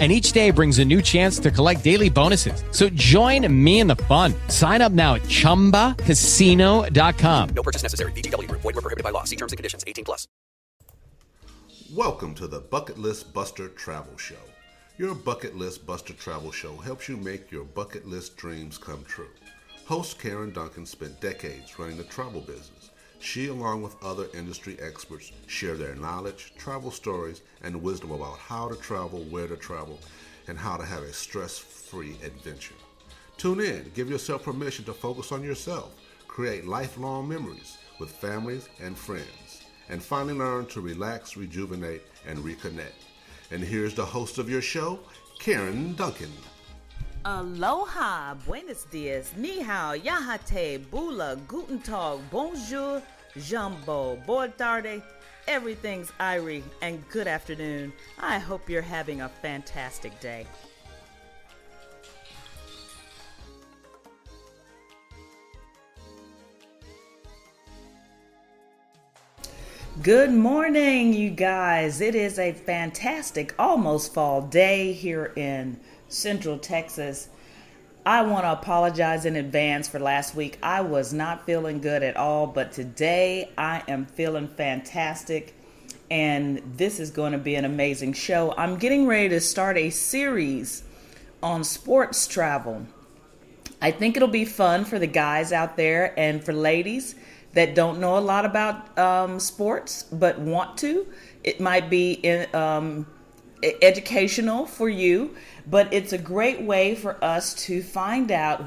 and each day brings a new chance to collect daily bonuses. So join me in the fun. Sign up now at ChumbaCasino.com. No purchase necessary. VGW. Void were prohibited by law. See terms and conditions. 18 plus. Welcome to the Bucket List Buster Travel Show. Your Bucket List Buster Travel Show helps you make your bucket list dreams come true. Host Karen Duncan spent decades running the travel business. She, along with other industry experts, share their knowledge, travel stories, and wisdom about how to travel, where to travel, and how to have a stress free adventure. Tune in, give yourself permission to focus on yourself, create lifelong memories with families and friends, and finally learn to relax, rejuvenate, and reconnect. And here's the host of your show, Karen Duncan. Aloha, buenos dias, ni hao, yahate, bula, guten tag, bonjour, jumbo, boa tarde, everything's Irie, and good afternoon. I hope you're having a fantastic day. Good morning, you guys. It is a fantastic, almost fall day here in Central Texas. I want to apologize in advance for last week. I was not feeling good at all, but today I am feeling fantastic, and this is going to be an amazing show. I'm getting ready to start a series on sports travel. I think it'll be fun for the guys out there and for ladies that don't know a lot about um, sports but want to. It might be in, um, educational for you, but it's a great way for us to find out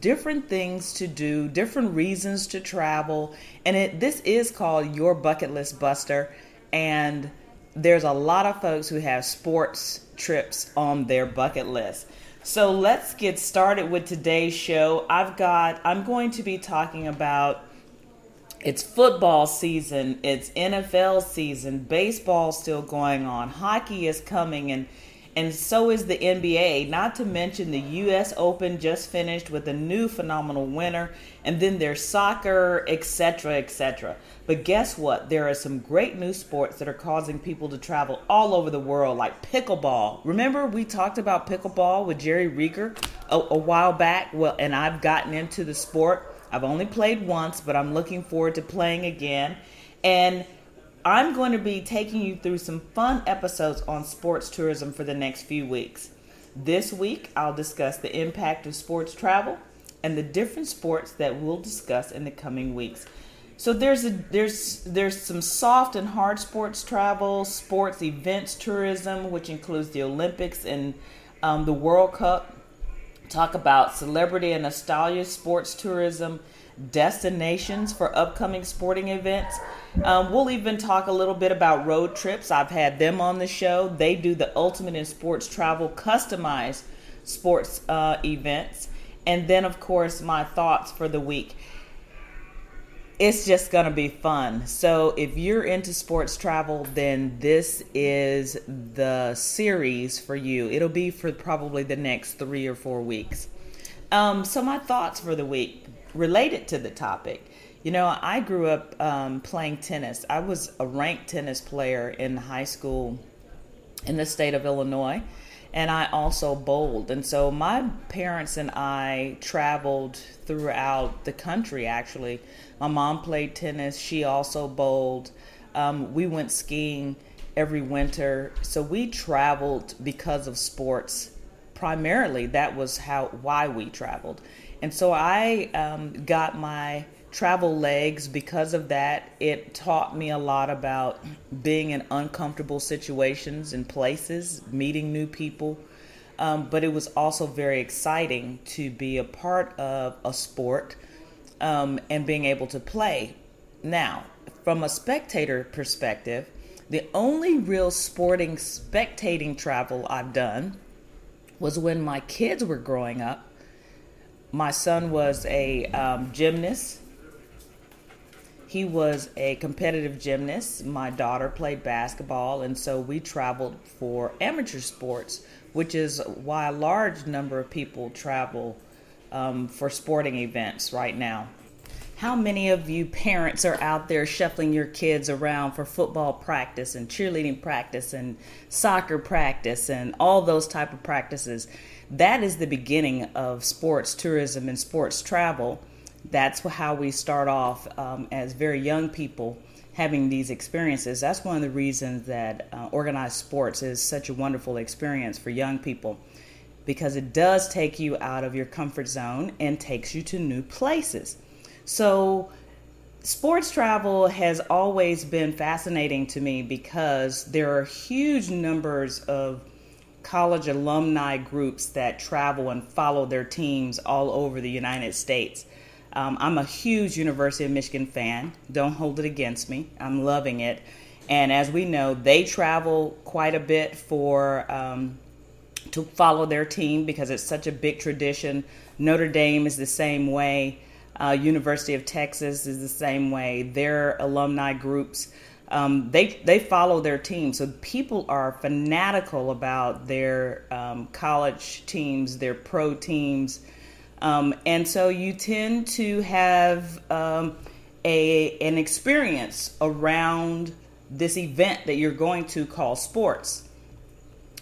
different things to do, different reasons to travel. And it, this is called Your Bucket List Buster. And there's a lot of folks who have sports trips on their bucket list. So let's get started with today's show. I've got, I'm going to be talking about it's football season, it's NFL season, baseball still going on, hockey is coming and and so is the NBA, not to mention the US Open just finished with a new phenomenal winner and then there's soccer, etc., etc. But guess what? There are some great new sports that are causing people to travel all over the world like pickleball. Remember we talked about pickleball with Jerry Rieger a, a while back? Well, and I've gotten into the sport I've only played once, but I'm looking forward to playing again. And I'm going to be taking you through some fun episodes on sports tourism for the next few weeks. This week, I'll discuss the impact of sports travel and the different sports that we'll discuss in the coming weeks. So there's a there's there's some soft and hard sports travel, sports events tourism, which includes the Olympics and um, the World Cup talk about celebrity and nostalgia, sports tourism, destinations for upcoming sporting events. Um, we'll even talk a little bit about road trips. I've had them on the show. They do the ultimate in sports travel, customized sports uh, events. And then, of course, my thoughts for the week it's just going to be fun. So, if you're into sports travel, then this is the series for you. It'll be for probably the next three or four weeks. Um, so, my thoughts for the week related to the topic. You know, I grew up um, playing tennis. I was a ranked tennis player in high school in the state of Illinois and I also bowled. And so my parents and I traveled throughout the country actually. My mom played tennis, she also bowled. Um, we went skiing every winter. So we traveled because of sports. Primarily, that was how why we traveled. And so I um, got my travel legs because of that. It taught me a lot about being in uncomfortable situations and places, meeting new people. Um, but it was also very exciting to be a part of a sport um, and being able to play. Now, from a spectator perspective, the only real sporting spectating travel I've done was when my kids were growing up. My son was a um, gymnast He was a competitive gymnast. My daughter played basketball, and so we traveled for amateur sports, which is why a large number of people travel um, for sporting events right now. How many of you parents are out there shuffling your kids around for football practice and cheerleading practice and soccer practice and all those type of practices? That is the beginning of sports tourism and sports travel that's how we start off um, as very young people having these experiences. That's one of the reasons that uh, organized sports is such a wonderful experience for young people because it does take you out of your comfort zone and takes you to new places. So, sports travel has always been fascinating to me because there are huge numbers of college alumni groups that travel and follow their teams all over the United States. Um, I'm a huge University of Michigan fan. Don't hold it against me. I'm loving it. And as we know, they travel quite a bit for um, to follow their team because it's such a big tradition. Notre Dame is the same way. Uh, University of Texas is the same way. Their alumni groups, um, they they follow their team. So people are fanatical about their um, college teams, their pro teams. Um, and so you tend to have um, a an experience around this event that you're going to call sports.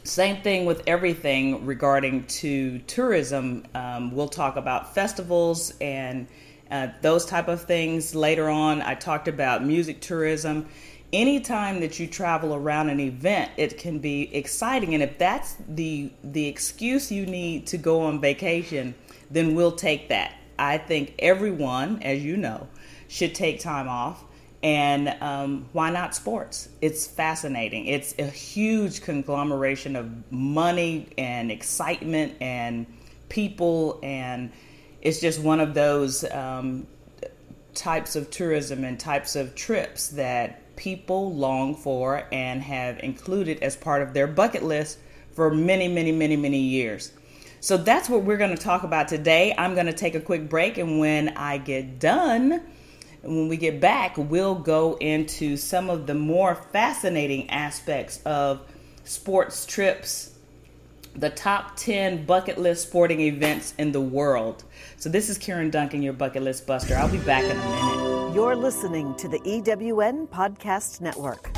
Same thing with everything regarding to tourism. Um, we'll talk about festivals and uh, those type of things later on. I talked about music tourism. Anytime that you travel around an event, it can be exciting, and if that's the the excuse you need to go on vacation then we'll take that. I think everyone, as you know, should take time off. And um, why not sports? It's fascinating. It's a huge conglomeration of money and excitement and people, and it's just one of those um, types of tourism and types of trips that people long for and have included as part of their bucket list for many, many, many, many years. So that's what we're going to talk about today. I'm going to take a quick break, and when I get done, when we get back, we'll go into some of the more fascinating aspects of sports trips, the top 10 bucket list sporting events in the world. So, this is Karen Duncan, your bucket list buster. I'll be back in a minute. You're listening to the EWN Podcast Network.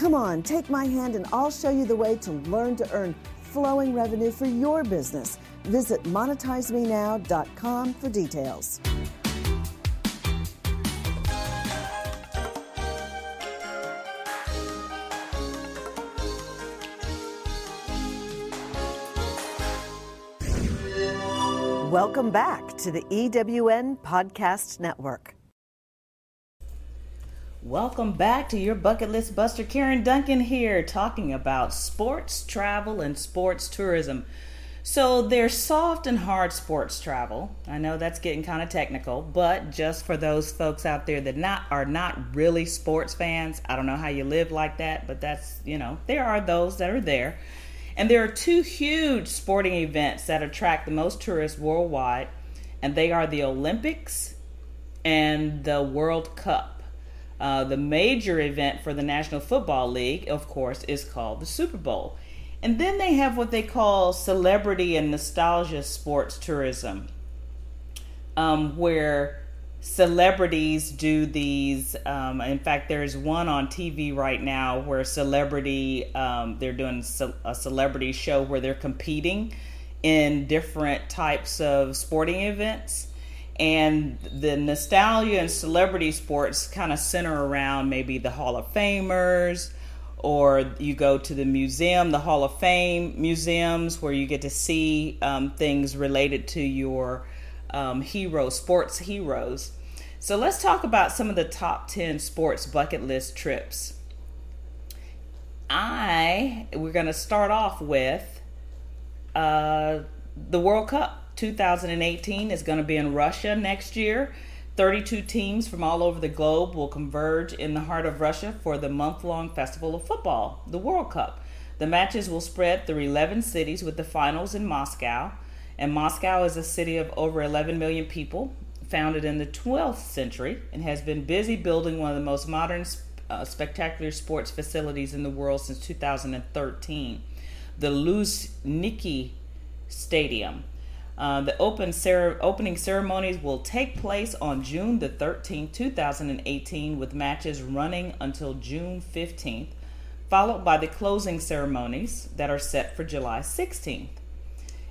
Come on, take my hand and I'll show you the way to learn to earn flowing revenue for your business. Visit monetizemenow.com for details. Welcome back to the EWN Podcast Network. Welcome back to your bucket list buster. Karen Duncan here, talking about sports travel and sports tourism. So there's soft and hard sports travel. I know that's getting kind of technical, but just for those folks out there that not are not really sports fans, I don't know how you live like that, but that's you know there are those that are there, and there are two huge sporting events that attract the most tourists worldwide, and they are the Olympics and the World Cup. Uh, the major event for the National Football League, of course, is called the Super Bowl. And then they have what they call celebrity and nostalgia sports tourism, um, where celebrities do these. Um, in fact, there's one on TV right now where celebrity um, they're doing a celebrity show where they're competing in different types of sporting events. And the nostalgia and celebrity sports kind of center around maybe the Hall of Famers, or you go to the museum, the Hall of Fame museums, where you get to see um, things related to your um, heroes, sports heroes. So let's talk about some of the top 10 sports bucket list trips. I, we're going to start off with uh, the World Cup 2018 is going to be in Russia next year. 32 teams from all over the globe will converge in the heart of Russia for the month long festival of football, the World Cup. The matches will spread through 11 cities with the finals in Moscow. And Moscow is a city of over 11 million people, founded in the 12th century, and has been busy building one of the most modern, uh, spectacular sports facilities in the world since 2013 the Luzhniki Stadium. Uh, the open cer- opening ceremonies will take place on June the 13th, 2018, with matches running until June 15th, followed by the closing ceremonies that are set for July 16th.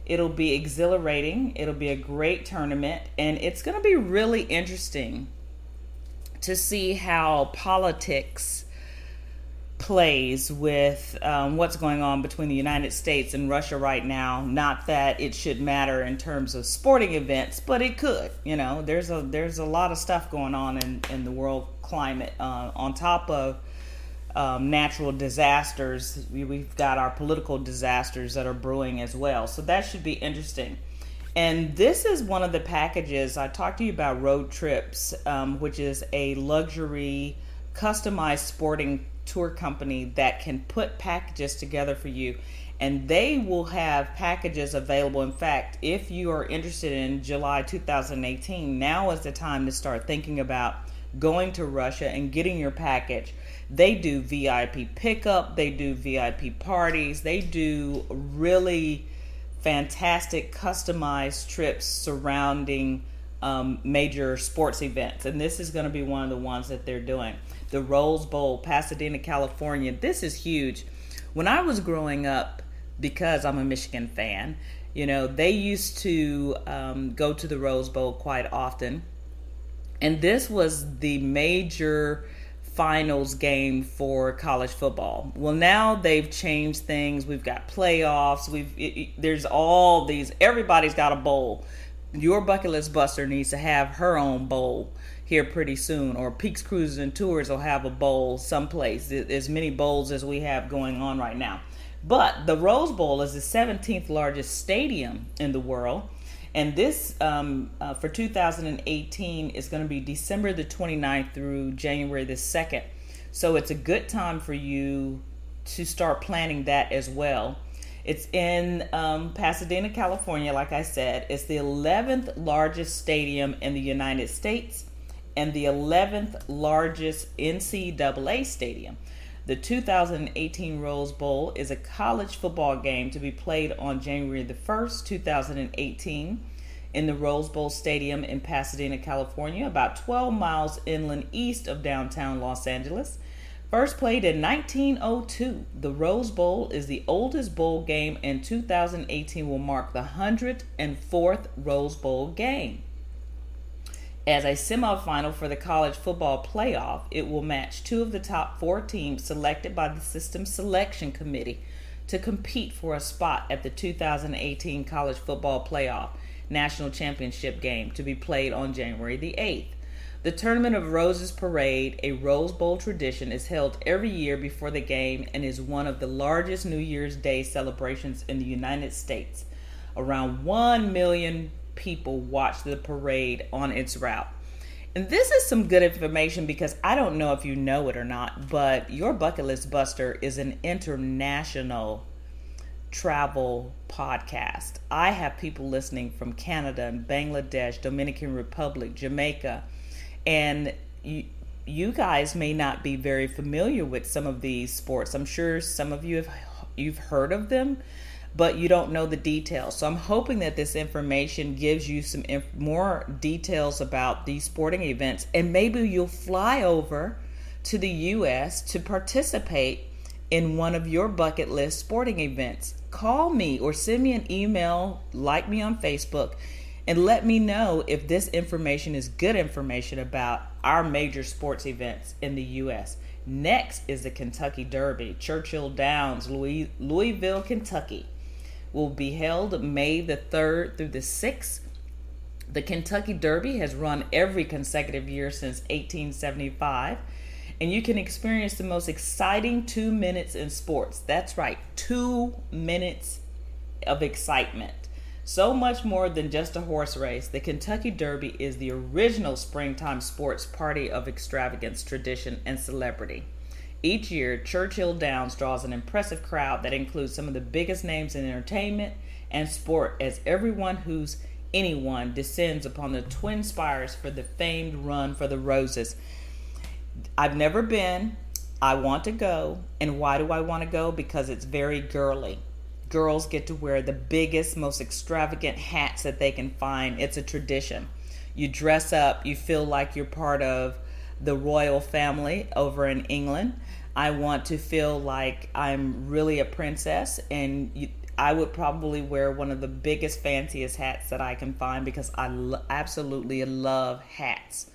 It'll be exhilarating. It'll be a great tournament, and it's going to be really interesting to see how politics plays with um, what's going on between the United States and Russia right now. Not that it should matter in terms of sporting events, but it could. You know, there's a there's a lot of stuff going on in, in the world climate uh, on top of um, natural disasters. We, we've got our political disasters that are brewing as well. So that should be interesting. And this is one of the packages I talked to you about Road Trips, um, which is a luxury customized sporting tour company that can put packages together for you and they will have packages available. In fact, if you are interested in July 2018, now is the time to start thinking about going to Russia and getting your package they do VIP pickup, they do VIP parties, they do really fantastic customized trips surrounding um, major sports events. And this is going to be one of the ones that they're doing. The Rose Bowl, Pasadena, California. This is huge. When I was growing up, because I'm a Michigan fan, you know, they used to um, go to the Rose Bowl quite often. And this was the major finals game for college football. Well, now they've changed things. We've got playoffs. We've it, it, there's all these. Everybody's got a bowl. Your bucket list buster needs to have her own bowl here pretty soon, or Peaks Cruises and Tours will have a bowl someplace. As many bowls as we have going on right now. But the Rose Bowl is the 17th largest stadium in the world and this um, uh, for 2018 is going to be December the 29th through January the 2nd. So it's a good time for you to start planning that as well. It's in um, Pasadena, California, like I said. It's the 11th largest stadium in the United States and the 11th largest NCAA stadium. The 2018 Rose Bowl is a college football game to be played on January the 1st, 2018, in the Rose Bowl Stadium in Pasadena, California, about 12 miles inland east of downtown Los Angeles. First played in 1902, the Rose Bowl is the oldest bowl game, and 2018 will mark the 104th Rose Bowl game. As a semifinal for the college football playoff, it will match two of the top four teams selected by the system selection committee to compete for a spot at the 2018 college football playoff national championship game to be played on January the 8th. The Tournament of Roses Parade, a Rose Bowl tradition, is held every year before the game and is one of the largest New Year's Day celebrations in the United States. Around 1 million people watch the parade on its route. And this is some good information because I don't know if you know it or not, but your bucket list buster is an international travel podcast. I have people listening from Canada and Bangladesh, Dominican Republic, Jamaica, and you, you guys may not be very familiar with some of these sports. I'm sure some of you have you've heard of them, but you don't know the details. So I'm hoping that this information gives you some inf- more details about these sporting events, and maybe you'll fly over to the U.S. to participate in one of your bucket list sporting events. Call me or send me an email, like me on Facebook, and let me know if this information is good information about our major sports events in the U.S. Next is the Kentucky Derby, Churchill Downs, Louis, Louisville, Kentucky. Will be held May the 3rd through the 6th. The Kentucky Derby has run every consecutive year since 1875 and you can experience the most exciting two minutes in sports. That's right, two minutes of excitement. So much more than just a horse race, the Kentucky Derby is the original springtime sports party of extravagance, tradition, and celebrity. Each year, Churchill Downs draws an impressive crowd that includes some of the biggest names in entertainment and sport, as everyone who's anyone descends upon the twin spires for the famed Run for the Roses. I've never been. I want to go. And why do I want to go? Because it's very girly. Girls get to wear the biggest, most extravagant hats that they can find. It's a tradition. You dress up, you feel like you're part of the royal family over in England. I want to feel like I'm really a princess, and you, I would probably wear one of the biggest, fanciest hats that I can find because I lo- absolutely love hats.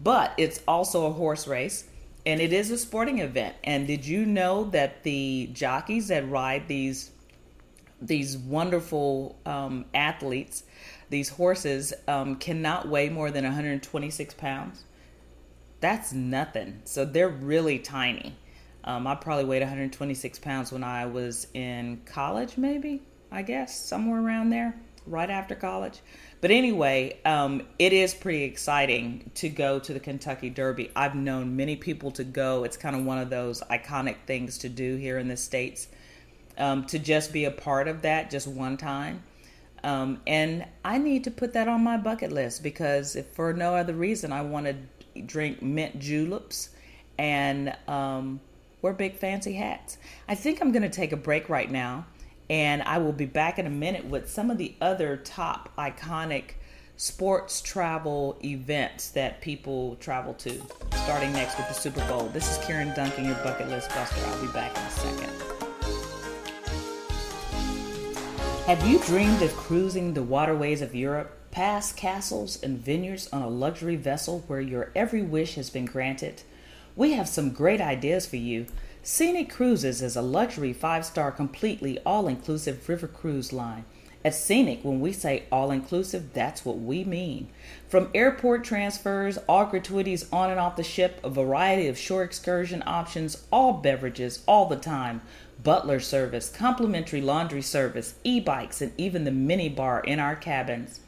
But it's also a horse race and it is a sporting event. And did you know that the jockeys that ride these these wonderful um, athletes, these horses, um, cannot weigh more than 126 pounds? That's nothing. So they're really tiny. Um, I probably weighed 126 pounds when I was in college, maybe, I guess, somewhere around there, right after college. But anyway, um, it is pretty exciting to go to the Kentucky Derby. I've known many people to go. It's kind of one of those iconic things to do here in the States. Um, to just be a part of that just one time. Um, and I need to put that on my bucket list because if for no other reason, I want to drink mint juleps and um, wear big fancy hats. I think I'm going to take a break right now and I will be back in a minute with some of the other top iconic sports travel events that people travel to, starting next with the Super Bowl. This is Karen Duncan, your bucket list buster. I'll be back in a second. Have you dreamed of cruising the waterways of Europe, past castles and vineyards on a luxury vessel where your every wish has been granted? We have some great ideas for you. Scenic Cruises is a luxury five star, completely all inclusive river cruise line. At Scenic, when we say all inclusive, that's what we mean. From airport transfers, all gratuities on and off the ship, a variety of shore excursion options, all beverages all the time, butler service, complimentary laundry service, e bikes, and even the mini bar in our cabins.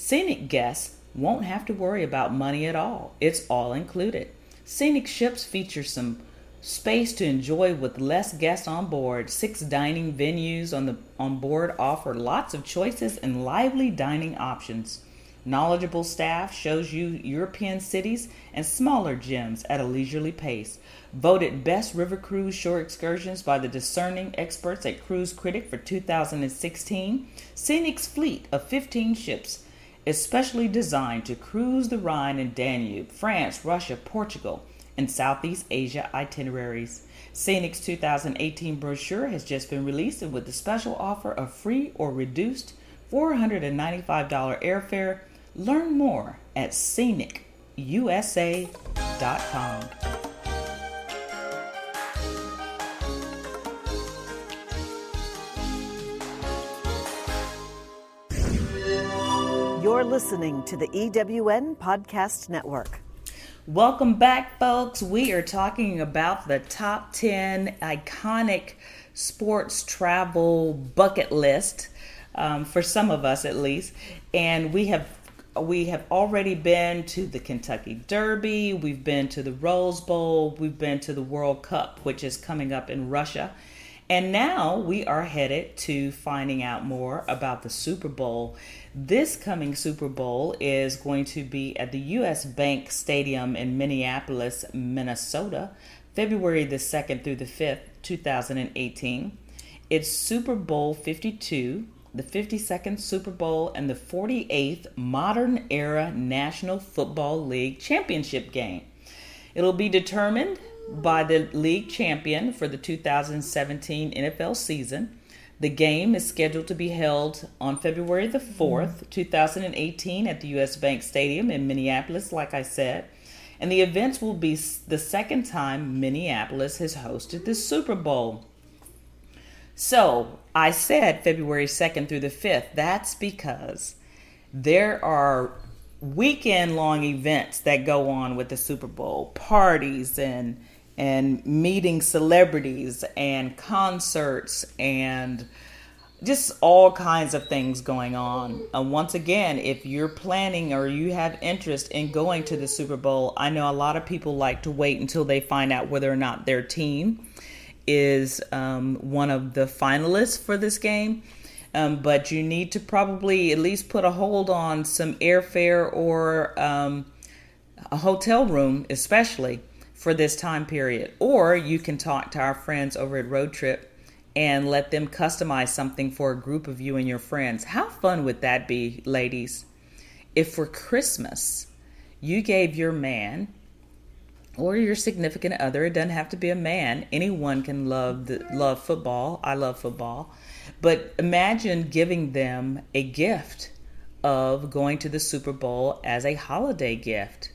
Scenic guests won't have to worry about money at all, it's all included. Scenic ships feature some space to enjoy with less guests on board. Six dining venues on the on board offer lots of choices and lively dining options. Knowledgeable staff shows you European cities and smaller gems at a leisurely pace. Voted best river cruise shore excursions by the discerning experts at Cruise Critic for 2016, Scenic's fleet of 15 ships is specially designed to cruise the Rhine and Danube, France, Russia, Portugal, and Southeast Asia itineraries. Scenic's 2018 brochure has just been released and with the special offer of free or reduced $495 airfare. Learn more at scenicusa.com. You're listening to the EWN Podcast Network. Welcome back, folks. We are talking about the top 10 iconic sports travel bucket list um, for some of us at least. And we have we have already been to the Kentucky Derby, we've been to the Rose Bowl, we've been to the World Cup, which is coming up in Russia. And now we are headed to finding out more about the Super Bowl. This coming Super Bowl is going to be at the US Bank Stadium in Minneapolis, Minnesota, February the 2nd through the 5th, 2018. It's Super Bowl 52, the 52nd Super Bowl, and the 48th modern era National Football League championship game. It'll be determined by the league champion for the 2017 NFL season. The game is scheduled to be held on February the mm-hmm. 4th, 2018, at the US Bank Stadium in Minneapolis, like I said. And the events will be the second time Minneapolis has hosted the Super Bowl. So I said February 2nd through the 5th. That's because there are weekend long events that go on with the Super Bowl parties and and meeting celebrities and concerts and just all kinds of things going on. And once again, if you're planning or you have interest in going to the Super Bowl, I know a lot of people like to wait until they find out whether or not their team is um, one of the finalists for this game. Um, but you need to probably at least put a hold on some airfare or um, a hotel room, especially for this time period. Or you can talk to our friends over at Road Trip and let them customize something for a group of you and your friends. How fun would that be, ladies? If for Christmas you gave your man or your significant other, it doesn't have to be a man. Anyone can love the, love football. I love football. But imagine giving them a gift of going to the Super Bowl as a holiday gift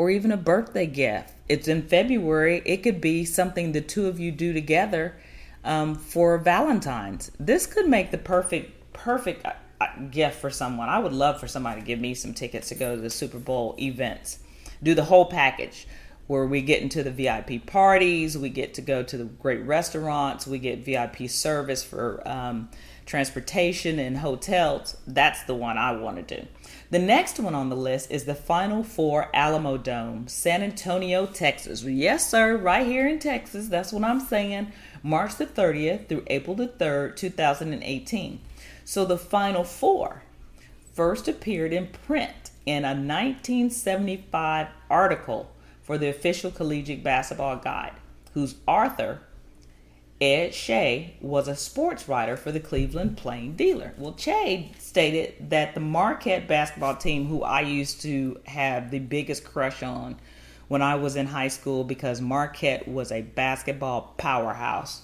or even a birthday gift. It's in February. It could be something the two of you do together um, for Valentine's. This could make the perfect perfect uh, uh, gift for someone. I would love for somebody to give me some tickets to go to the Super Bowl events. Do the whole package where we get into the VIP parties, we get to go to the great restaurants, we get VIP service for um, transportation and hotels. That's the one I want to do. The next one on the list is the Final Four Alamodome, San Antonio, Texas. Yes, sir, right here in Texas. That's what I'm saying. March the 30th through April the 3rd, 2018. So the Final Four first appeared in print in a 1975 article for the official collegiate basketball guide, whose author, Ed Chay, was a sports writer for the Cleveland Plain Dealer. Well, Chay stated that the Marquette basketball team, who I used to have the biggest crush on when I was in high school, because Marquette was a basketball powerhouse.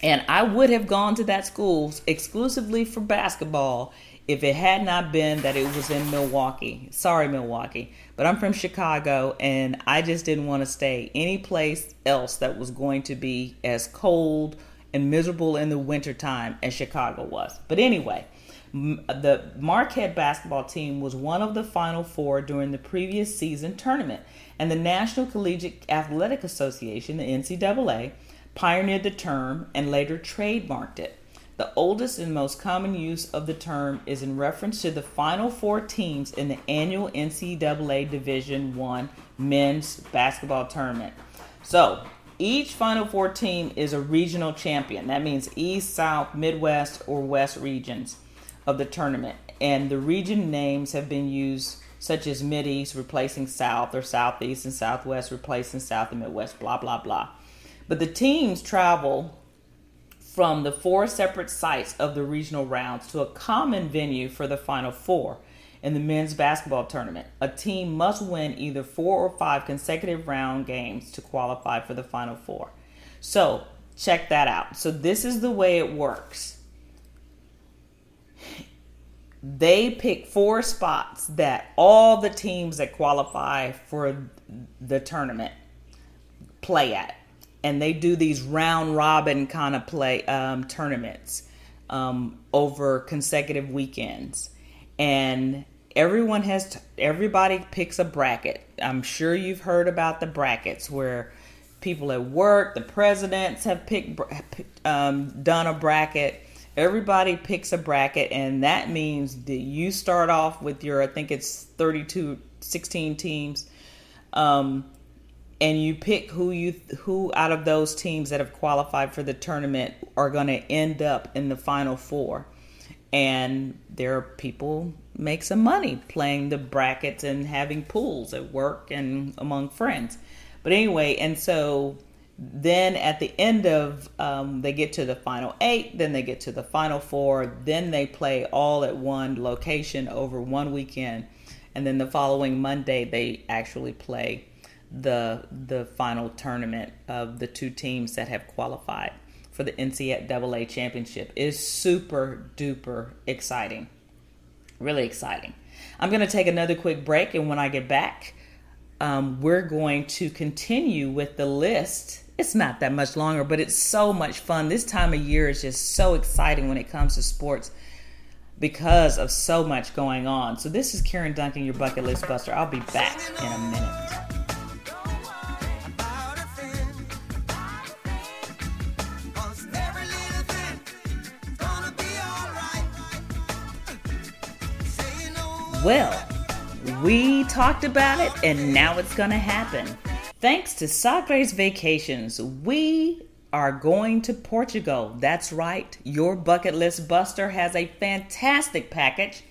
And I would have gone to that school exclusively for basketball if it had not been that it was in Milwaukee. Sorry, Milwaukee. But I'm from Chicago and I just didn't want to stay any place else that was going to be as cold and miserable in the wintertime as Chicago was. But anyway, the Marquette basketball team was one of the final four during the previous season tournament, and the National Collegiate Athletic Association, the NCAA, pioneered the term and later trademarked it. The oldest and most common use of the term is in reference to the final four teams in the annual NCAA Division One men's basketball tournament. So each Final Four team is a regional champion. That means East, South, Midwest, or West regions of the tournament. And the region names have been used such as Mid East replacing South, or Southeast and Southwest replacing South and Midwest, blah, blah, blah. But the teams travel from the four separate sites of the regional rounds to a common venue for the Final Four in the men's basketball tournament. A team must win either four or five consecutive round games to qualify for the Final Four. So, check that out. So, this is the way it works. They pick four spots that all the teams that qualify for the tournament play at and they do these round robin kind of play um, tournaments um, over consecutive weekends, and everyone has t- everybody picks a bracket. I'm sure you've heard about the brackets where people at work, the presidents have picked um, done a bracket. Everybody picks a bracket, and that means that you start off with your I think it's 32, 16 teams. Um, and you pick who you who out of those teams that have qualified for the tournament are going to end up in the final four. And there are people make some money playing the brackets and having pools at work and among friends. But anyway and so Then at the end of, um, they get to the final eight, then they get to the final four, then they play all at one location over one weekend, and then the following Monday they actually play the the final tournament of the two teams that have qualified for the NCAA championship. is super duper exciting, really exciting. I'm going to take another quick break, and when I get back, um, we're going to continue with the list it's not that much longer, but it's so much fun. This time of year is just so exciting when it comes to sports because of so much going on. So this is Karen Duncan, your bucket list buster. I'll be back in a minute. Well, we talked about it and now it's going to happen. Thanks to Sagres Vacations, we are going to Portugal. That's right, your bucket list buster has a fantastic package.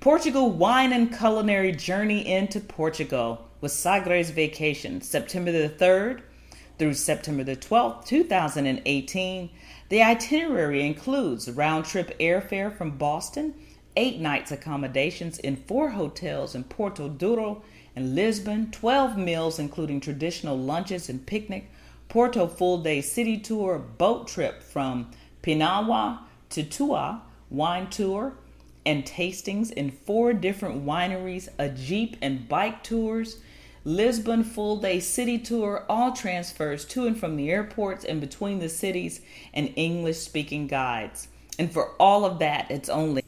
Portugal wine and culinary journey into Portugal with Sagres Vacations, September the 3rd through September the 12th, 2018. The itinerary includes round trip airfare from Boston, eight nights accommodations in four hotels in Porto Douro and Lisbon, 12 meals including traditional lunches and picnic, Porto full day city tour, boat trip from Pinhão to Tua, wine tour, and tastings in four different wineries, a jeep and bike tours, Lisbon full day city tour, all transfers to and from the airports and between the cities, and English speaking guides. And for all of that, it's only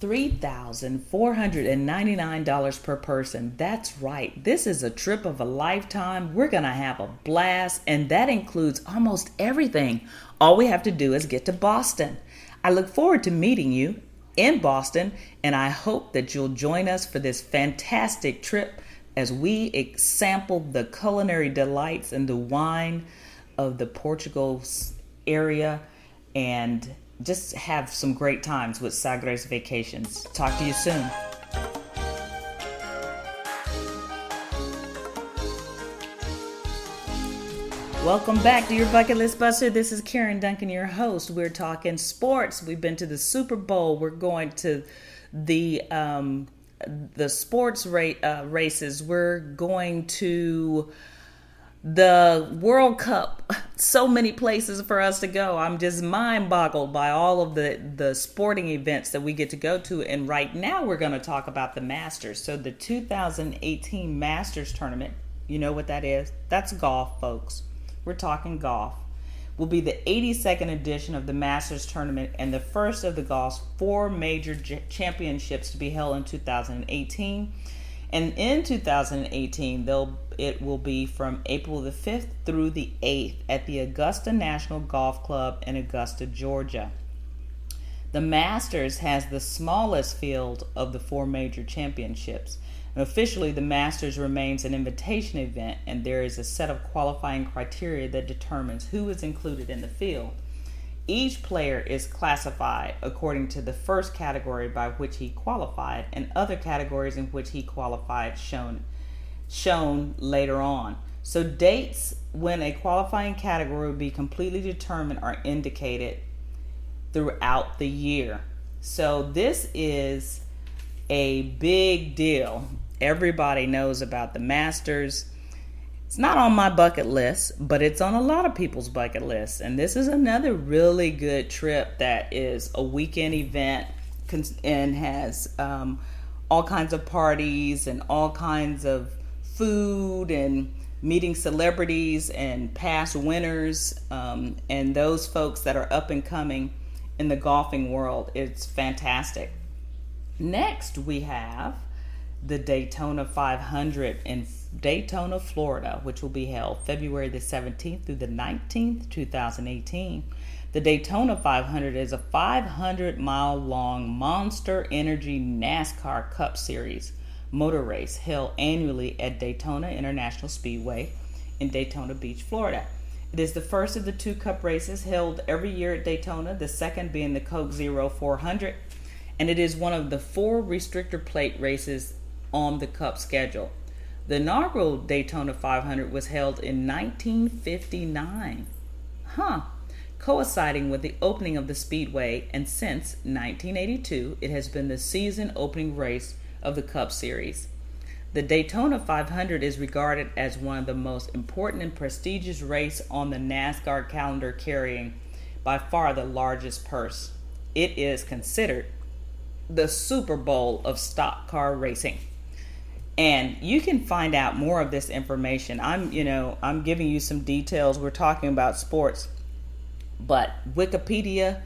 $3,499 per person. That's right. This is a trip of a lifetime. We're going to have a blast, and that includes almost everything. All we have to do is get to Boston. I look forward to meeting you in Boston, and I hope that you'll join us for this fantastic trip as we sample the culinary delights and the wine of the Portugal area and just have some great times with Sagres Vacations. Talk to you soon. Welcome back to your Bucket List Buster. This is Karen Duncan, your host. We're talking sports. We've been to the Super Bowl. We're going to the um, the sports ra- uh, races. We're going to the World Cup, so many places for us to go. I'm just mind boggled by all of the, the sporting events that we get to go to. And right now, we're going to talk about the Masters. So, the 2018 Masters tournament, you know what that is? That's golf, folks. We're talking golf. Will be the 82nd edition of the Masters tournament and the first of the golf's four major championships to be held in 2018. And in 2018, they'll it will be from April the 5th through the 8th at the Augusta National Golf Club in Augusta, Georgia. The Masters has the smallest field of the four major championships. And officially, the Masters remains an invitation event, and there is a set of qualifying criteria that determines who is included in the field. Each player is classified according to the first category by which he qualified, and other categories in which he qualified shown shown later on. So, dates when a qualifying category will be completely determined are indicated throughout the year. So, this is a big deal. Everybody knows about the Masters. It's not on my bucket list, but it's on a lot of people's bucket list. And this is another really good trip that is a weekend event and has um, all kinds of parties and all kinds of food and meeting celebrities and past winners um, and those folks that are up and coming in the golfing world. It's fantastic. Next, we have the Daytona 500 in Daytona, Florida, which will be held February the 17th through the 19th, 2018. The Daytona 500 is a 500 mile long Monster Energy NASCAR Cup Series motor race held annually at Daytona International Speedway in Daytona Beach, Florida. It is the first of the two cup races held every year at Daytona, the second being the Coke Zero 400, and it is one of the four restrictor plate races on the cup schedule. The inaugural Daytona 500 was held in 1959. Huh. Coinciding with the opening of the Speedway, and since 1982, it has been the season opening race of the Cup Series. The Daytona 500 is regarded as one of the most important and prestigious race on the NASCAR calendar, carrying by far the largest purse. It is considered the Super Bowl of stock car racing. And you can find out more of this information. I'm, you know, I'm giving you some details. We're talking about sports, but Wikipedia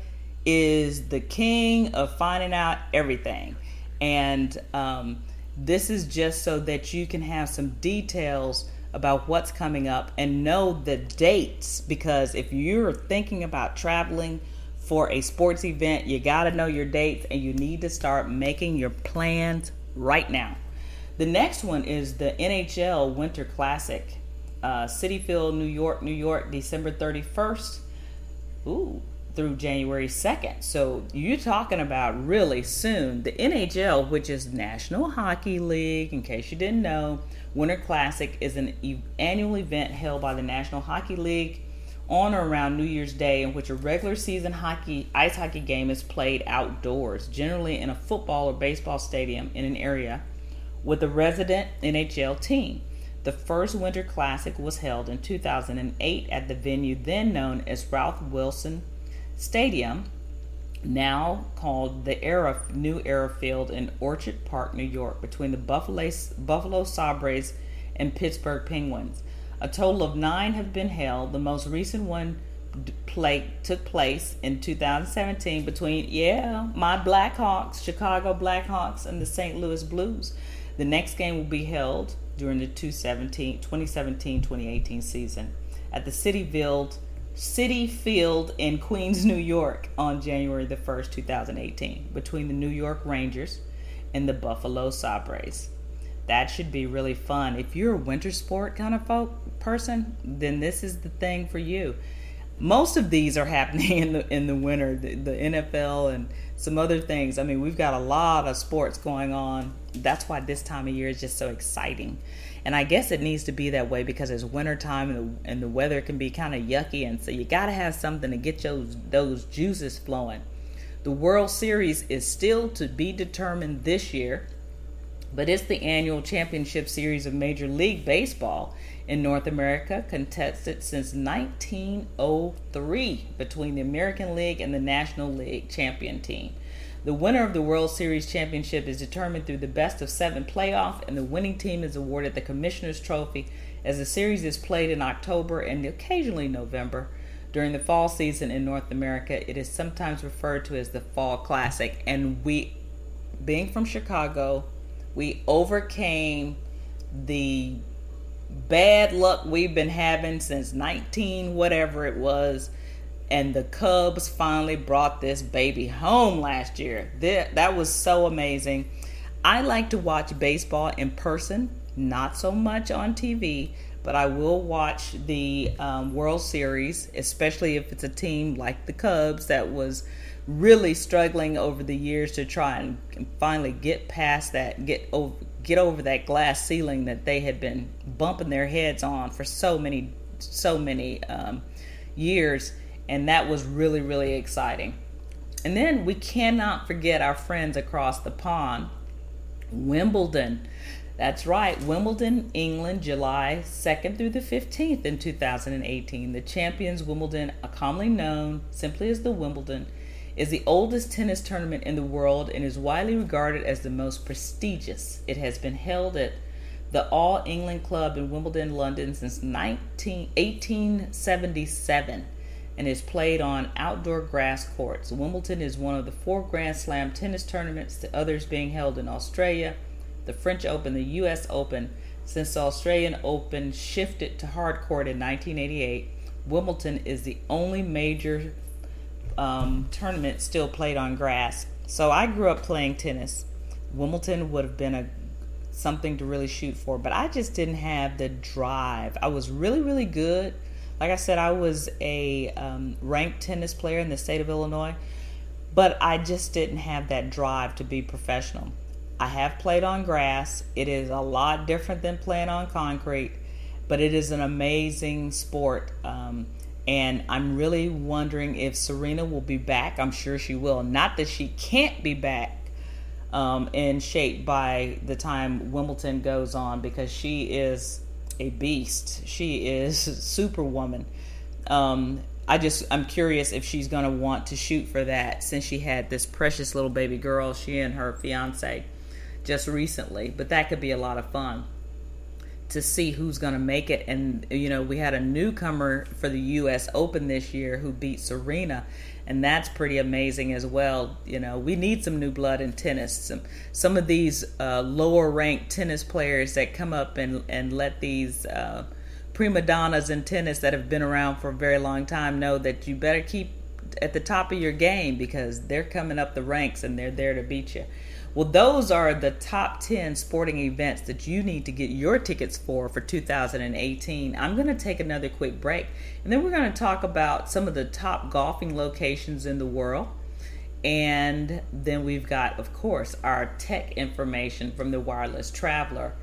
is the king of finding out everything. And um, this is just so that you can have some details about what's coming up and know the dates. Because if you're thinking about traveling for a sports event, you got to know your dates and you need to start making your plans right now. The next one is the NHL Winter Classic, uh, Citi Field, New York, New York, December 31st. Ooh, through January 2nd. So you're talking about really soon. The NHL, which is National Hockey League, in case you didn't know, Winter Classic is an annual event held by the National Hockey League on or around New Year's Day in which a regular season hockey ice hockey game is played outdoors, generally in a football or baseball stadium in an area with a resident NHL team. The first Winter Classic was held in 2008 at the venue then known as Ralph Wilson Stadium, now called the Era New Era Field in Orchard Park, New York, between the Buffalo, Buffalo Sabres and Pittsburgh Penguins. A total of nine have been held. The most recent one play, took place in 2017 between, yeah, my Blackhawks, Chicago Blackhawks, and the St. Louis Blues. The next game will be held during the 2017 2018 season at the City Field Citi Field in Queens, New York on January the 1st, 2018, between the New York Rangers and the Buffalo Sabres. That should be really fun. If you're a winter sport kind of folk person, then this is the thing for you. Most of these are happening in the in the winter, the, the NFL and some other things. I mean, we've got a lot of sports going on. That's why this time of year is just so exciting. And I guess it needs to be that way because it's wintertime and the, and the weather can be kind of yucky. And so you got to have something to get those, those juices flowing. The World Series is still to be determined this year, but it's the annual championship series of Major League Baseball in North America, contested since 1903 between the American League and the National League champion team. The winner of the World Series championship is determined through the best of seven playoff, and the winning team is awarded the Commissioner's Trophy as the series is played in October and occasionally November. During the fall season in North America, it is sometimes referred to as the Fall Classic. And we, being from Chicago, we overcame the bad luck we've been having since 19 whatever it was and the Cubs finally brought this baby home last year. That was so amazing. I like to watch baseball in person, not so much on TV, but I will watch the um, World Series, especially if it's a team like the Cubs that was really struggling over the years to try and finally get past that, get over, get over that glass ceiling that they had been bumping their heads on for so many, so many um, years and that was really, really exciting. And then we cannot forget our friends across the pond, Wimbledon. That's right, Wimbledon, England, July 2nd through the 15th in 2018. The Champions Wimbledon, commonly known simply as the Wimbledon, is the oldest tennis tournament in the world and is widely regarded as the most prestigious. It has been held at the All England Club in Wimbledon, London since 19, 1877 and is played on outdoor grass courts. Wimbledon is one of the four Grand Slam tennis tournaments, the others being held in Australia, the French Open, the US Open. Since the Australian Open shifted to hard court in 1988, Wimbledon is the only major um, tournament still played on grass. So I grew up playing tennis. Wimbledon would have been a something to really shoot for, but I just didn't have the drive. I was really, really good like I said, I was a um, ranked tennis player in the state of Illinois, but I just didn't have that drive to be professional. I have played on grass. It is a lot different than playing on concrete, but it is an amazing sport. Um, and I'm really wondering if Serena will be back. I'm sure she will. Not that she can't be back um, in shape by the time Wimbledon goes on because she is a beast. She is superwoman. Um, I just I'm curious if she's going to want to shoot for that since she had this precious little baby girl, she and her fiance, just recently. But that could be a lot of fun to see who's going to make it. And you know, we had a newcomer for the U.S. Open this year who beat Serena, and that's pretty amazing as well. You know, we need some new blood in tennis. Some some of these uh, lower ranked tennis players that come up and and let these. Uh, prima donnas in tennis that have been around for a very long time know that you better keep at the top of your game because they're coming up the ranks and they're there to beat you. Well, those are the top 10 sporting events that you need to get your tickets for for 2018. I'm going to take another quick break and then we're going to talk about some of the top golfing locations in the world. And then we've got, of course, our tech information from the Wireless Traveler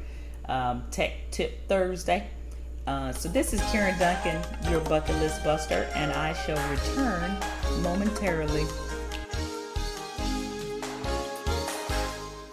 um, Tech Tip Thursday. Uh, so this is Karen Duncan, your bucket list buster, and I shall return momentarily.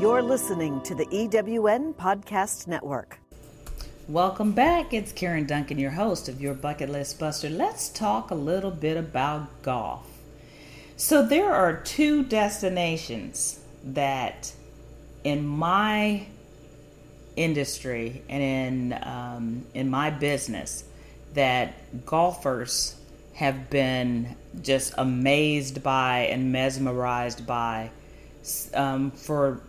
You're listening to the EWN Podcast Network. Welcome back. It's Karen Duncan, your host of Your Bucket List Buster. Let's talk a little bit about golf. So, there are two destinations that in my industry and in, um, in my business that golfers have been just amazed by and mesmerized by um, for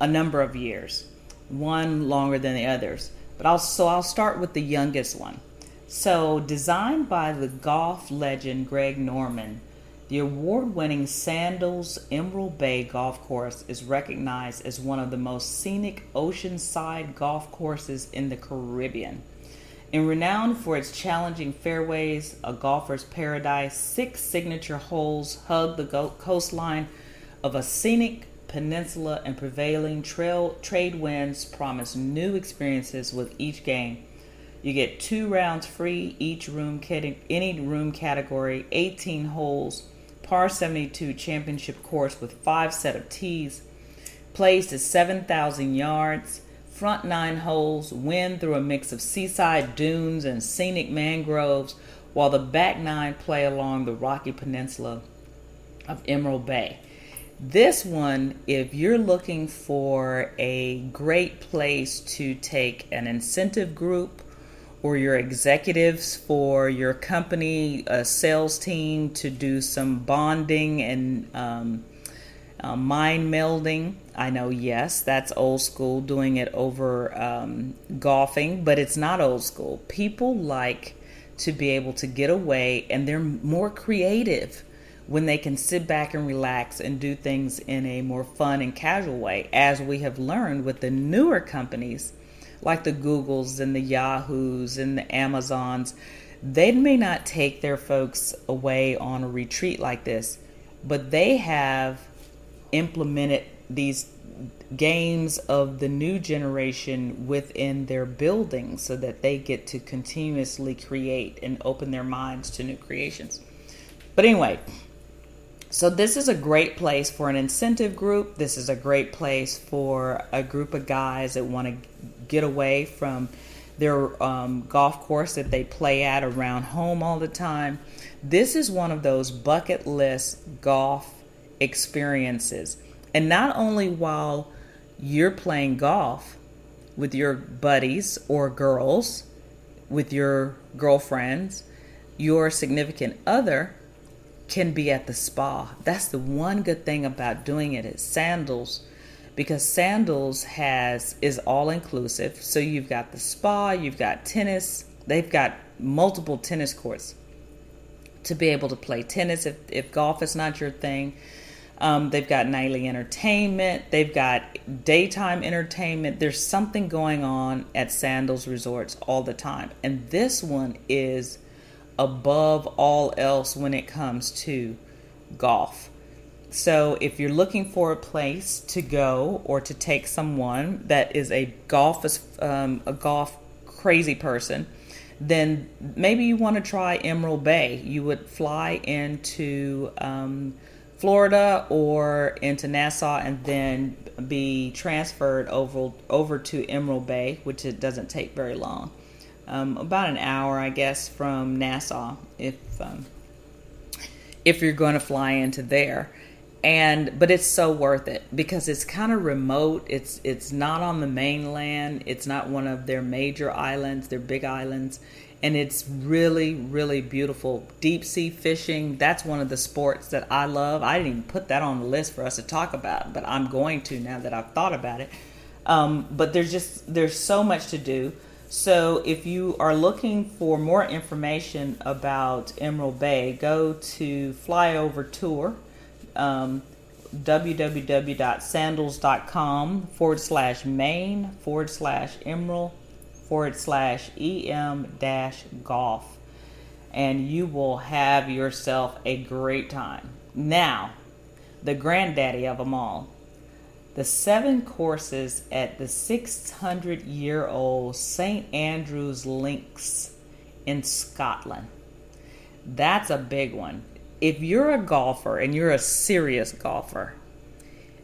a number of years, one longer than the others. But I'll, so I'll start with the youngest one. So, designed by the golf legend Greg Norman, the award winning Sandals Emerald Bay Golf Course is recognized as one of the most scenic oceanside golf courses in the Caribbean. And renowned for its challenging fairways, a golfer's paradise, six signature holes hug the coastline of a scenic peninsula and prevailing trail trade winds promise new experiences with each game. You get two rounds free each room any room category, 18 holes, par 72 championship course with five set of tees, plays to 7,000 yards, front nine holes, wind through a mix of seaside dunes and scenic mangroves, while the back nine play along the rocky peninsula of Emerald Bay. This one, if you're looking for a great place to take an incentive group or your executives for your company, a sales team to do some bonding and um, uh, mind melding. I know, yes, that's old school, doing it over um, golfing, but it's not old school. People like to be able to get away and they're more creative when they can sit back and relax and do things in a more fun and casual way, as we have learned with the newer companies like the Googles and the Yahoos and the Amazons. They may not take their folks away on a retreat like this, but they have implemented these games of the new generation within their buildings so that they get to continuously create and open their minds to new creations. But anyway, so, this is a great place for an incentive group. This is a great place for a group of guys that want to get away from their um, golf course that they play at around home all the time. This is one of those bucket list golf experiences. And not only while you're playing golf with your buddies or girls, with your girlfriends, your significant other can be at the spa. That's the one good thing about doing it at Sandals because Sandals has is all inclusive. So you've got the spa, you've got tennis, they've got multiple tennis courts to be able to play tennis if, if golf is not your thing. Um, they've got nightly entertainment. They've got daytime entertainment. There's something going on at Sandals Resorts all the time. And this one is above all else when it comes to golf. So if you're looking for a place to go or to take someone that is a golf um, a golf crazy person, then maybe you want to try Emerald Bay. You would fly into um, Florida or into Nassau and then be transferred over over to Emerald Bay, which it doesn't take very long, um, about an hour, I guess, from Nassau if um, if you're going to fly into there. And but it's so worth it because it's kind of remote. It's it's not on the mainland. It's not one of their major islands. Their big islands and it's really really beautiful deep sea fishing that's one of the sports that i love i didn't even put that on the list for us to talk about but i'm going to now that i've thought about it um, but there's just there's so much to do so if you are looking for more information about emerald bay go to flyover tour um, www.sandals.com forward slash main forward slash emerald forward slash em dash golf and you will have yourself a great time. Now, the granddaddy of them all. The seven courses at the 600 year old St. Andrew's Links in Scotland. That's a big one. If you're a golfer and you're a serious golfer,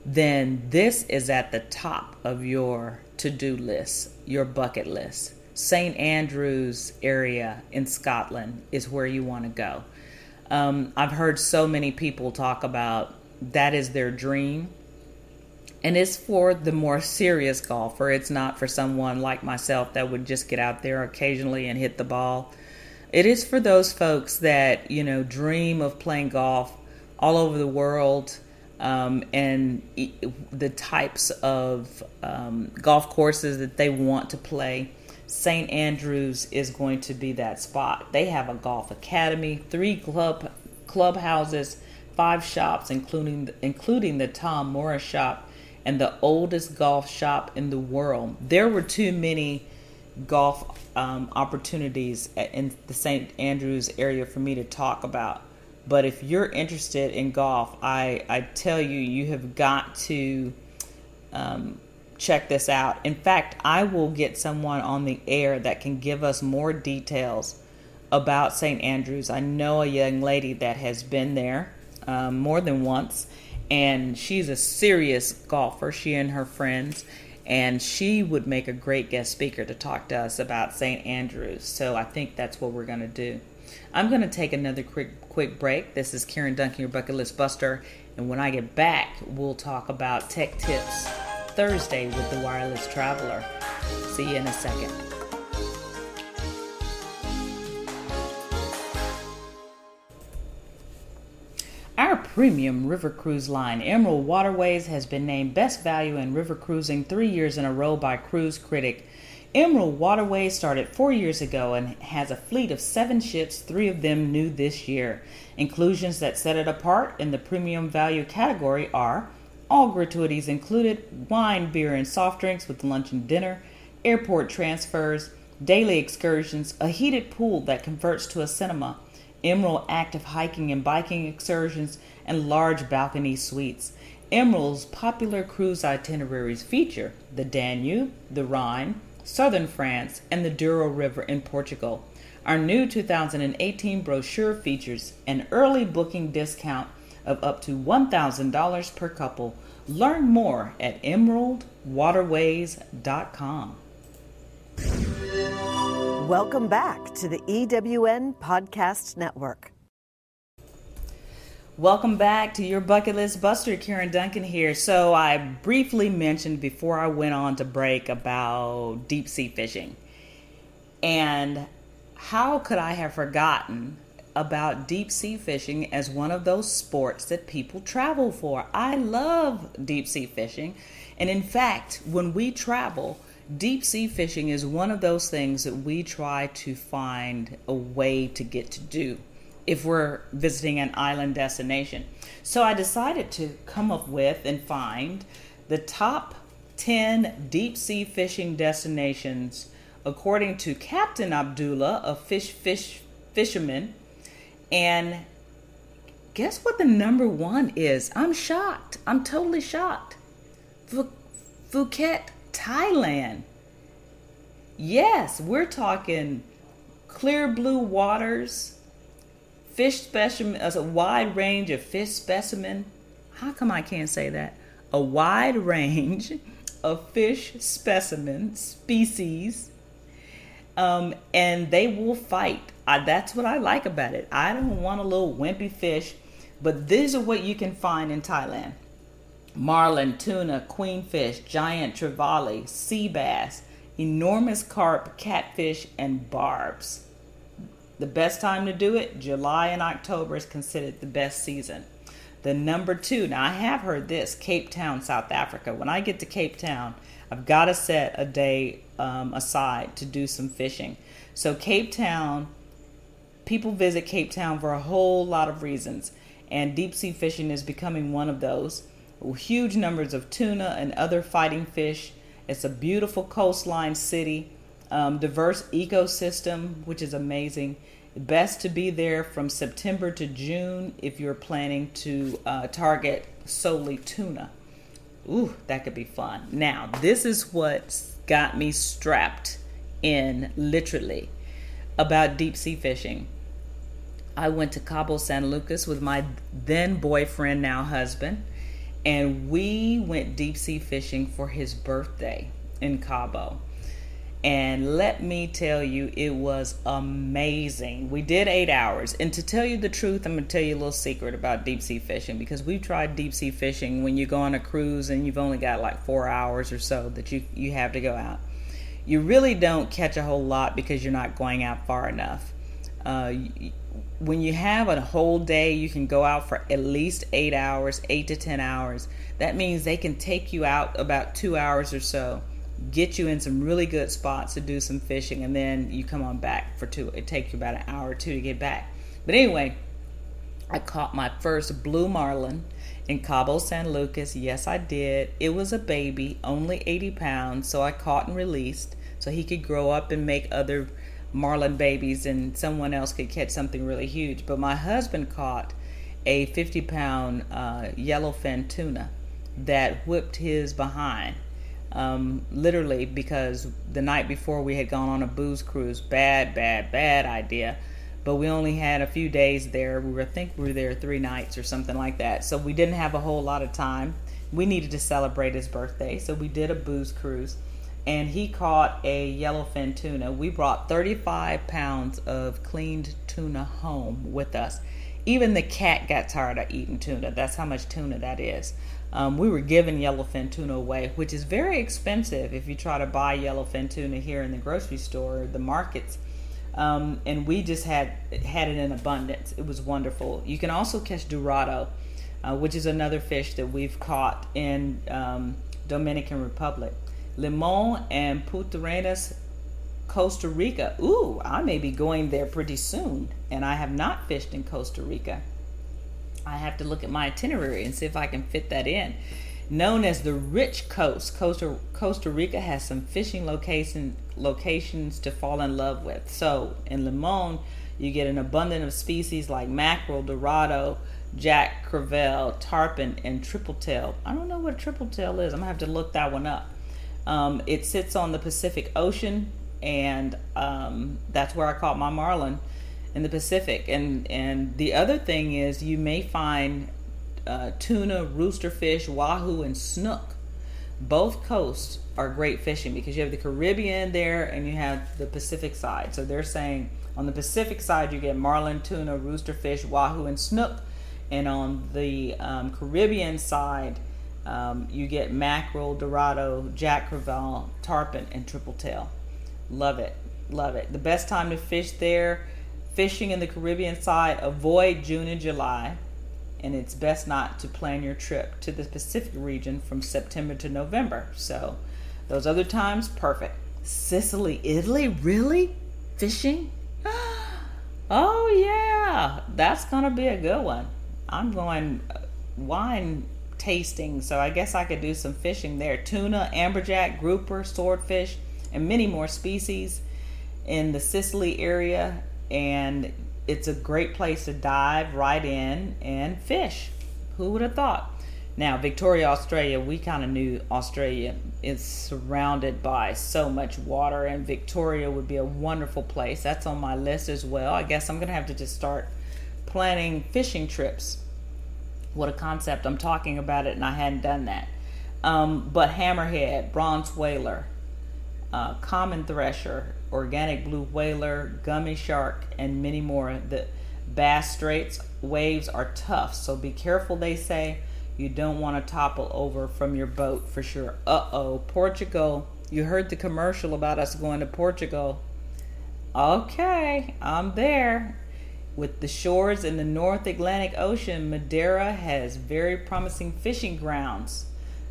then this is at the top of your to do list, your bucket list. St. Andrews area in Scotland is where you want to go. Um, I've heard so many people talk about that is their dream. And it's for the more serious golfer. It's not for someone like myself that would just get out there occasionally and hit the ball. It is for those folks that, you know, dream of playing golf all over the world um, and the types of um, golf courses that they want to play. St. Andrews is going to be that spot. They have a golf academy, three club clubhouses, five shops, including including the Tom Morris shop and the oldest golf shop in the world. There were too many golf um, opportunities in the St. Andrews area for me to talk about. But if you're interested in golf, I, I tell you, you have got to um, check this out. In fact, I will get someone on the air that can give us more details about St. Andrews. I know a young lady that has been there um, more than once, and she's a serious golfer, she and her friends. And she would make a great guest speaker to talk to us about St. Andrews. So I think that's what we're going to do. I'm going to take another quick quick break. This is Karen Duncan, your bucket list buster, and when I get back, we'll talk about tech tips Thursday with the wireless traveler. See you in a second. Our premium river cruise line, Emerald Waterways, has been named Best Value in River Cruising three years in a row by Cruise Critic. Emerald Waterways started four years ago and has a fleet of seven ships, three of them new this year. Inclusions that set it apart in the premium value category are all gratuities included wine, beer, and soft drinks with lunch and dinner, airport transfers, daily excursions, a heated pool that converts to a cinema, Emerald active hiking and biking excursions, and large balcony suites. Emerald's popular cruise itineraries feature the Danube, the Rhine, southern France, and the Douro River in Portugal. Our new 2018 brochure features an early booking discount of up to $1,000 per couple. Learn more at emeraldwaterways.com. Welcome back to the EWN Podcast Network. Welcome back to your bucket list buster. Karen Duncan here. So, I briefly mentioned before I went on to break about deep sea fishing. And how could I have forgotten about deep sea fishing as one of those sports that people travel for. I love deep sea fishing. And in fact, when we travel, deep sea fishing is one of those things that we try to find a way to get to do if we're visiting an island destination. So I decided to come up with and find the top 10 deep sea fishing destinations according to Captain Abdullah, a fish fish fisherman. And guess what the number one is? I'm shocked. I'm totally shocked. Phuket, Thailand. Yes, we're talking clear blue waters, fish specimen, as a wide range of fish specimen. How come I can't say that? A wide range of fish specimen species, um, and they will fight. I, that's what I like about it. I don't want a little wimpy fish, but these are what you can find in Thailand marlin, tuna, queenfish, giant trevally, sea bass, enormous carp, catfish, and barbs. The best time to do it, July and October is considered the best season. The number two, now I have heard this, Cape Town, South Africa. When I get to Cape Town, I've got to set a day um, aside to do some fishing. So, Cape Town, people visit Cape Town for a whole lot of reasons, and deep sea fishing is becoming one of those huge numbers of tuna and other fighting fish. It's a beautiful coastline city, um, diverse ecosystem, which is amazing. Best to be there from September to June if you're planning to uh, target solely tuna. Ooh, that could be fun. Now, this is what's got me strapped in literally about deep sea fishing. I went to Cabo San Lucas with my then boyfriend, now husband and we went deep sea fishing for his birthday in Cabo. And let me tell you, it was amazing. We did eight hours. And to tell you the truth, I'm going to tell you a little secret about deep sea fishing because we've tried deep sea fishing when you go on a cruise and you've only got like four hours or so that you, you have to go out. You really don't catch a whole lot because you're not going out far enough. Uh, when you have a whole day, you can go out for at least eight hours, eight to 10 hours. That means they can take you out about two hours or so, get you in some really good spots to do some fishing, and then you come on back for two. It takes you about an hour or two to get back. But anyway, I caught my first blue marlin in Cabo San Lucas. Yes, I did. It was a baby, only 80 pounds, so I caught and released so he could grow up and make other marlin babies and someone else could catch something really huge. But my husband caught a 50 pound uh, yellowfin tuna that whipped his behind. Um, literally, because the night before we had gone on a booze cruise. Bad, bad, bad idea. But we only had a few days there. We were, I think we were there three nights or something like that. So we didn't have a whole lot of time. We needed to celebrate his birthday. So we did a booze cruise and he caught a yellowfin tuna. We brought 35 pounds of cleaned tuna home with us. Even the cat got tired of eating tuna. That's how much tuna that is. Um, we were giving yellowfin tuna away, which is very expensive if you try to buy yellowfin tuna here in the grocery store or the markets. Um, and we just had had it in abundance. It was wonderful. You can also catch dorado, uh, which is another fish that we've caught in um, Dominican Republic. Limon and Punta Costa Rica. Ooh, I may be going there pretty soon, and I have not fished in Costa Rica. I have to look at my itinerary and see if I can fit that in. Known as the Rich Coast, Costa, Costa Rica has some fishing location, locations to fall in love with. So in Limon, you get an abundance of species like mackerel, dorado, jack crevalle, tarpon, and triple tail. I don't know what a triple tail is. I'm gonna have to look that one up. Um, it sits on the Pacific Ocean, and um, that's where I caught my marlin in the Pacific. And and the other thing is, you may find uh, tuna, roosterfish, wahoo, and snook. Both coasts are great fishing because you have the Caribbean there and you have the Pacific side. So they're saying on the Pacific side you get marlin, tuna, roosterfish, wahoo, and snook, and on the um, Caribbean side um, you get mackerel, dorado, jack crevalle, tarpon, and triple tail. Love it, love it. The best time to fish there Fishing in the Caribbean side, avoid June and July, and it's best not to plan your trip to the Pacific region from September to November. So, those other times, perfect. Sicily, Italy, really? Fishing? Oh, yeah, that's gonna be a good one. I'm going wine tasting, so I guess I could do some fishing there. Tuna, amberjack, grouper, swordfish, and many more species in the Sicily area. And it's a great place to dive right in and fish. Who would have thought? Now, Victoria, Australia, we kind of knew Australia is surrounded by so much water, and Victoria would be a wonderful place. That's on my list as well. I guess I'm going to have to just start planning fishing trips. What a concept. I'm talking about it, and I hadn't done that. Um, but hammerhead, bronze whaler, uh, common thresher, organic blue whaler, gummy shark, and many more. The Bass Straits waves are tough, so be careful, they say you don't want to topple over from your boat for sure. Uh oh, Portugal. You heard the commercial about us going to Portugal. Okay, I'm there. With the shores in the North Atlantic Ocean, Madeira has very promising fishing grounds.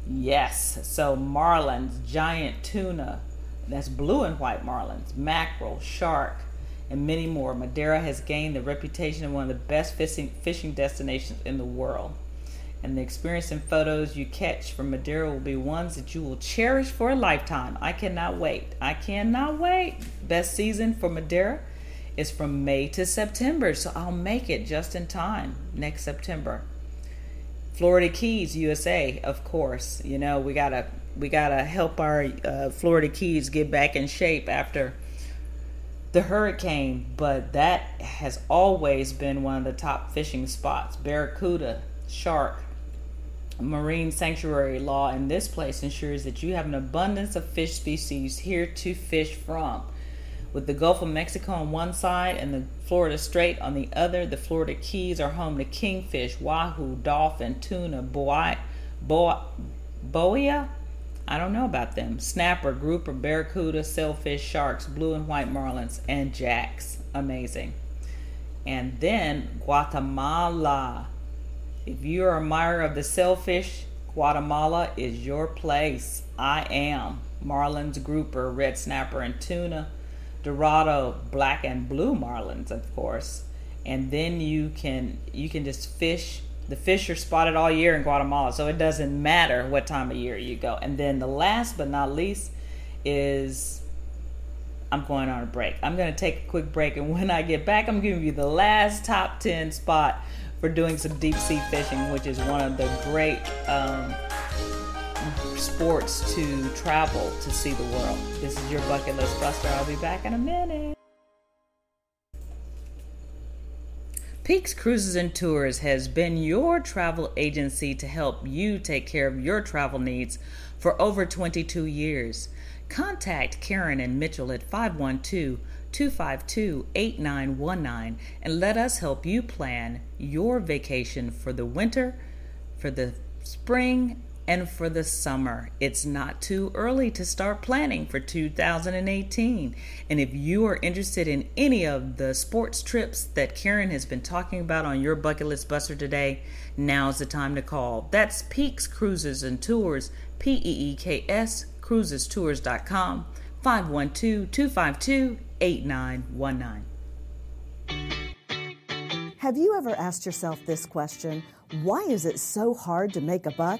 Yes, so marlins, giant tuna, that's blue and white marlins, mackerel, shark, and many more. Madeira has gained the reputation of one of the best fishing, fishing destinations in the world and the experience and photos you catch from Madeira will be ones that you will cherish for a lifetime. I cannot wait. I cannot wait. Best season for Madeira is from May to September, so I'll make it just in time next September. Florida Keys, USA, of course. You know we gotta we gotta help our uh, Florida Keys get back in shape after the hurricane, but that has always been one of the top fishing spots. Barracuda, shark, marine sanctuary law in this place ensures that you have an abundance of fish species here to fish from. With the Gulf of Mexico on one side and the Florida Strait on the other, the Florida Keys are home to kingfish, wahoo, dolphin, tuna, boia, boa, boia, I don't know about them, snapper, grouper, barracuda, sailfish, sharks, blue and white marlins, and jacks. Amazing. And then Guatemala. If you're a admirer of the sailfish, Guatemala is your place. I am. Marlins, grouper, red snapper, and tuna. Dorado, black and blue marlins, of course. And then you can you can just fish. The fish are spotted all year in Guatemala, so it doesn't matter what time of year you go. And then the last but not least is I'm going on a break. I'm going to take a quick break, and when I get back, I'm giving you the last top 10 spot for doing some deep sea fishing, which is one of the great um, sports to travel to see the world. This is your bucket list buster. I'll be back in a minute. Peaks Cruises and Tours has been your travel agency to help you take care of your travel needs for over 22 years. Contact Karen and Mitchell at 512 252 8919 and let us help you plan your vacation for the winter, for the spring, and for the summer. It's not too early to start planning for 2018. And if you are interested in any of the sports trips that Karen has been talking about on your bucket list buster today, now's the time to call. That's Peaks Cruises and Tours, P E E K S, cruisestours.com, 512 252 8919. Have you ever asked yourself this question? Why is it so hard to make a buck?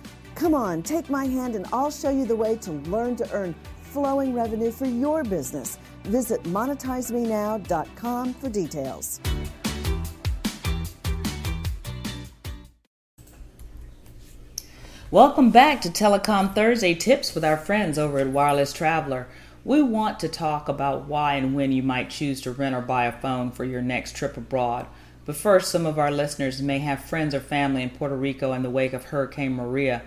Come on, take my hand and I'll show you the way to learn to earn flowing revenue for your business. Visit monetizemenow.com for details. Welcome back to Telecom Thursday Tips with our friends over at Wireless Traveler. We want to talk about why and when you might choose to rent or buy a phone for your next trip abroad. But first, some of our listeners may have friends or family in Puerto Rico in the wake of Hurricane Maria.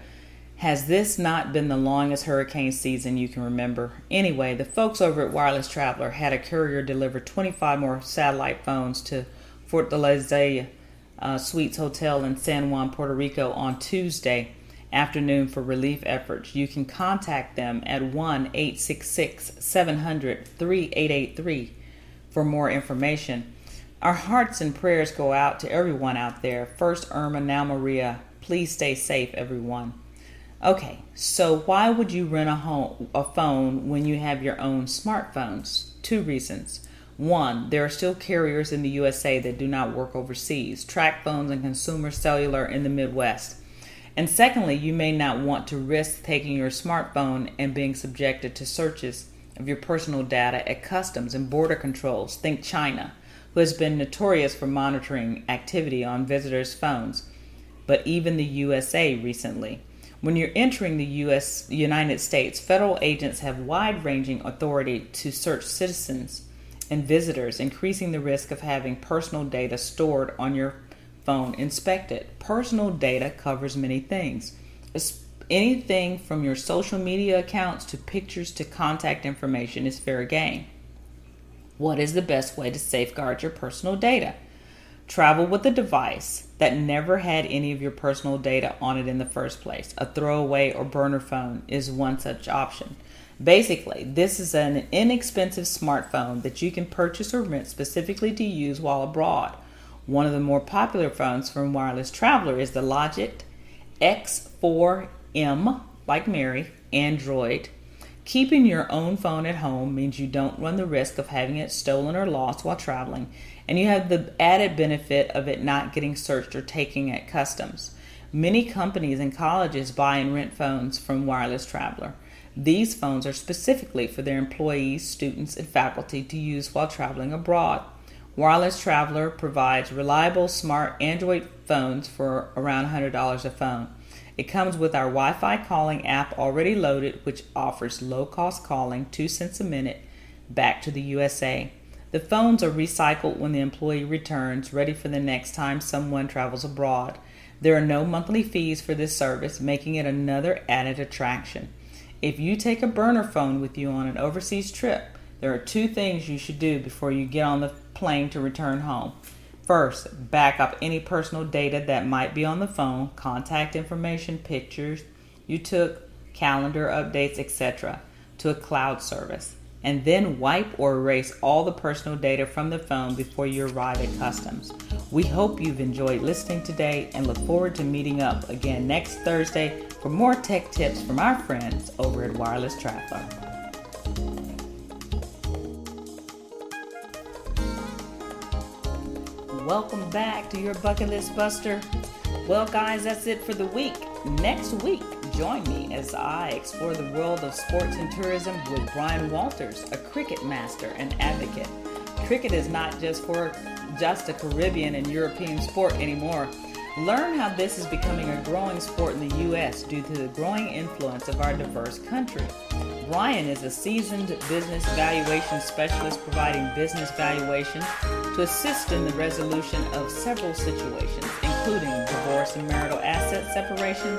Has this not been the longest hurricane season you can remember? Anyway, the folks over at Wireless Traveler had a courier deliver 25 more satellite phones to Fortaleza uh, Suites Hotel in San Juan, Puerto Rico on Tuesday afternoon for relief efforts. You can contact them at 1 866 700 3883 for more information. Our hearts and prayers go out to everyone out there. First Irma, now Maria. Please stay safe, everyone. Okay, so why would you rent a home a phone when you have your own smartphones? Two reasons. One, there are still carriers in the USA that do not work overseas, TracFones and Consumer Cellular in the Midwest. And secondly, you may not want to risk taking your smartphone and being subjected to searches of your personal data at customs and border controls. Think China, who has been notorious for monitoring activity on visitors' phones, but even the USA recently. When you're entering the US United States, federal agents have wide-ranging authority to search citizens and visitors, increasing the risk of having personal data stored on your phone inspected. Personal data covers many things. Anything from your social media accounts to pictures to contact information is fair game. What is the best way to safeguard your personal data? Travel with a device that never had any of your personal data on it in the first place. A throwaway or burner phone is one such option. Basically, this is an inexpensive smartphone that you can purchase or rent specifically to use while abroad. One of the more popular phones from Wireless Traveler is the Logitech X4M, like Mary, Android. Keeping your own phone at home means you don't run the risk of having it stolen or lost while traveling, and you have the added benefit of it not getting searched or taken at customs. Many companies and colleges buy and rent phones from Wireless Traveler. These phones are specifically for their employees, students, and faculty to use while traveling abroad. Wireless Traveler provides reliable smart Android phones for around $100 a phone. It comes with our Wi Fi calling app already loaded, which offers low cost calling, 2 cents a minute, back to the USA. The phones are recycled when the employee returns, ready for the next time someone travels abroad. There are no monthly fees for this service, making it another added attraction. If you take a burner phone with you on an overseas trip, there are two things you should do before you get on the plane to return home. First, back up any personal data that might be on the phone, contact information, pictures you took, calendar updates, etc., to a cloud service. And then wipe or erase all the personal data from the phone before you arrive at customs. We hope you've enjoyed listening today and look forward to meeting up again next Thursday for more tech tips from our friends over at Wireless Traveler. welcome back to your bucket list buster. Well, guys, that's it for the week. Next week, join me as I explore the world of sports and tourism with Brian Walters, a cricket master and advocate. Cricket is not just for just a Caribbean and European sport anymore. Learn how this is becoming a growing sport in the U.S. due to the growing influence of our diverse country. Brian is a seasoned business valuation specialist providing business valuation to assist in the resolution of several situations, including divorce and marital asset separation,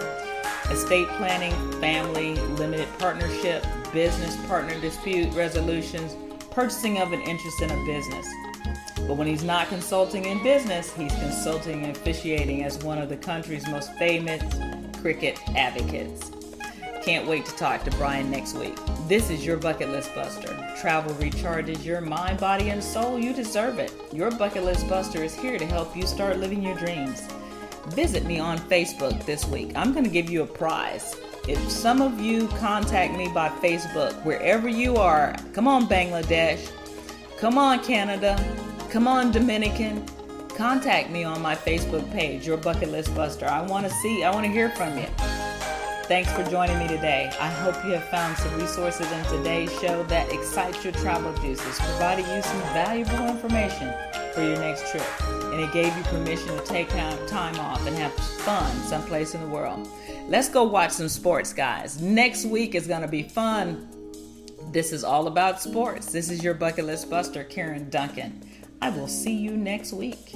estate planning, family, limited partnership, business partner dispute resolutions, purchasing of an interest in a business. But when he's not consulting in business, he's consulting and officiating as one of the country's most famous cricket advocates. Can't wait to talk to Brian next week. This is your bucket list buster. Travel recharges your mind, body, and soul. You deserve it. Your bucket list buster is here to help you start living your dreams. Visit me on Facebook this week. I'm going to give you a prize. If some of you contact me by Facebook, wherever you are, come on, Bangladesh, come on, Canada, come on, Dominican, contact me on my Facebook page, Your Bucket List Buster. I want to see, I want to hear from you. Thanks for joining me today. I hope you have found some resources in today's show that excite your travel juices, provided you some valuable information for your next trip, and it gave you permission to take time off and have fun someplace in the world. Let's go watch some sports, guys. Next week is going to be fun. This is all about sports. This is your bucket list buster, Karen Duncan. I will see you next week.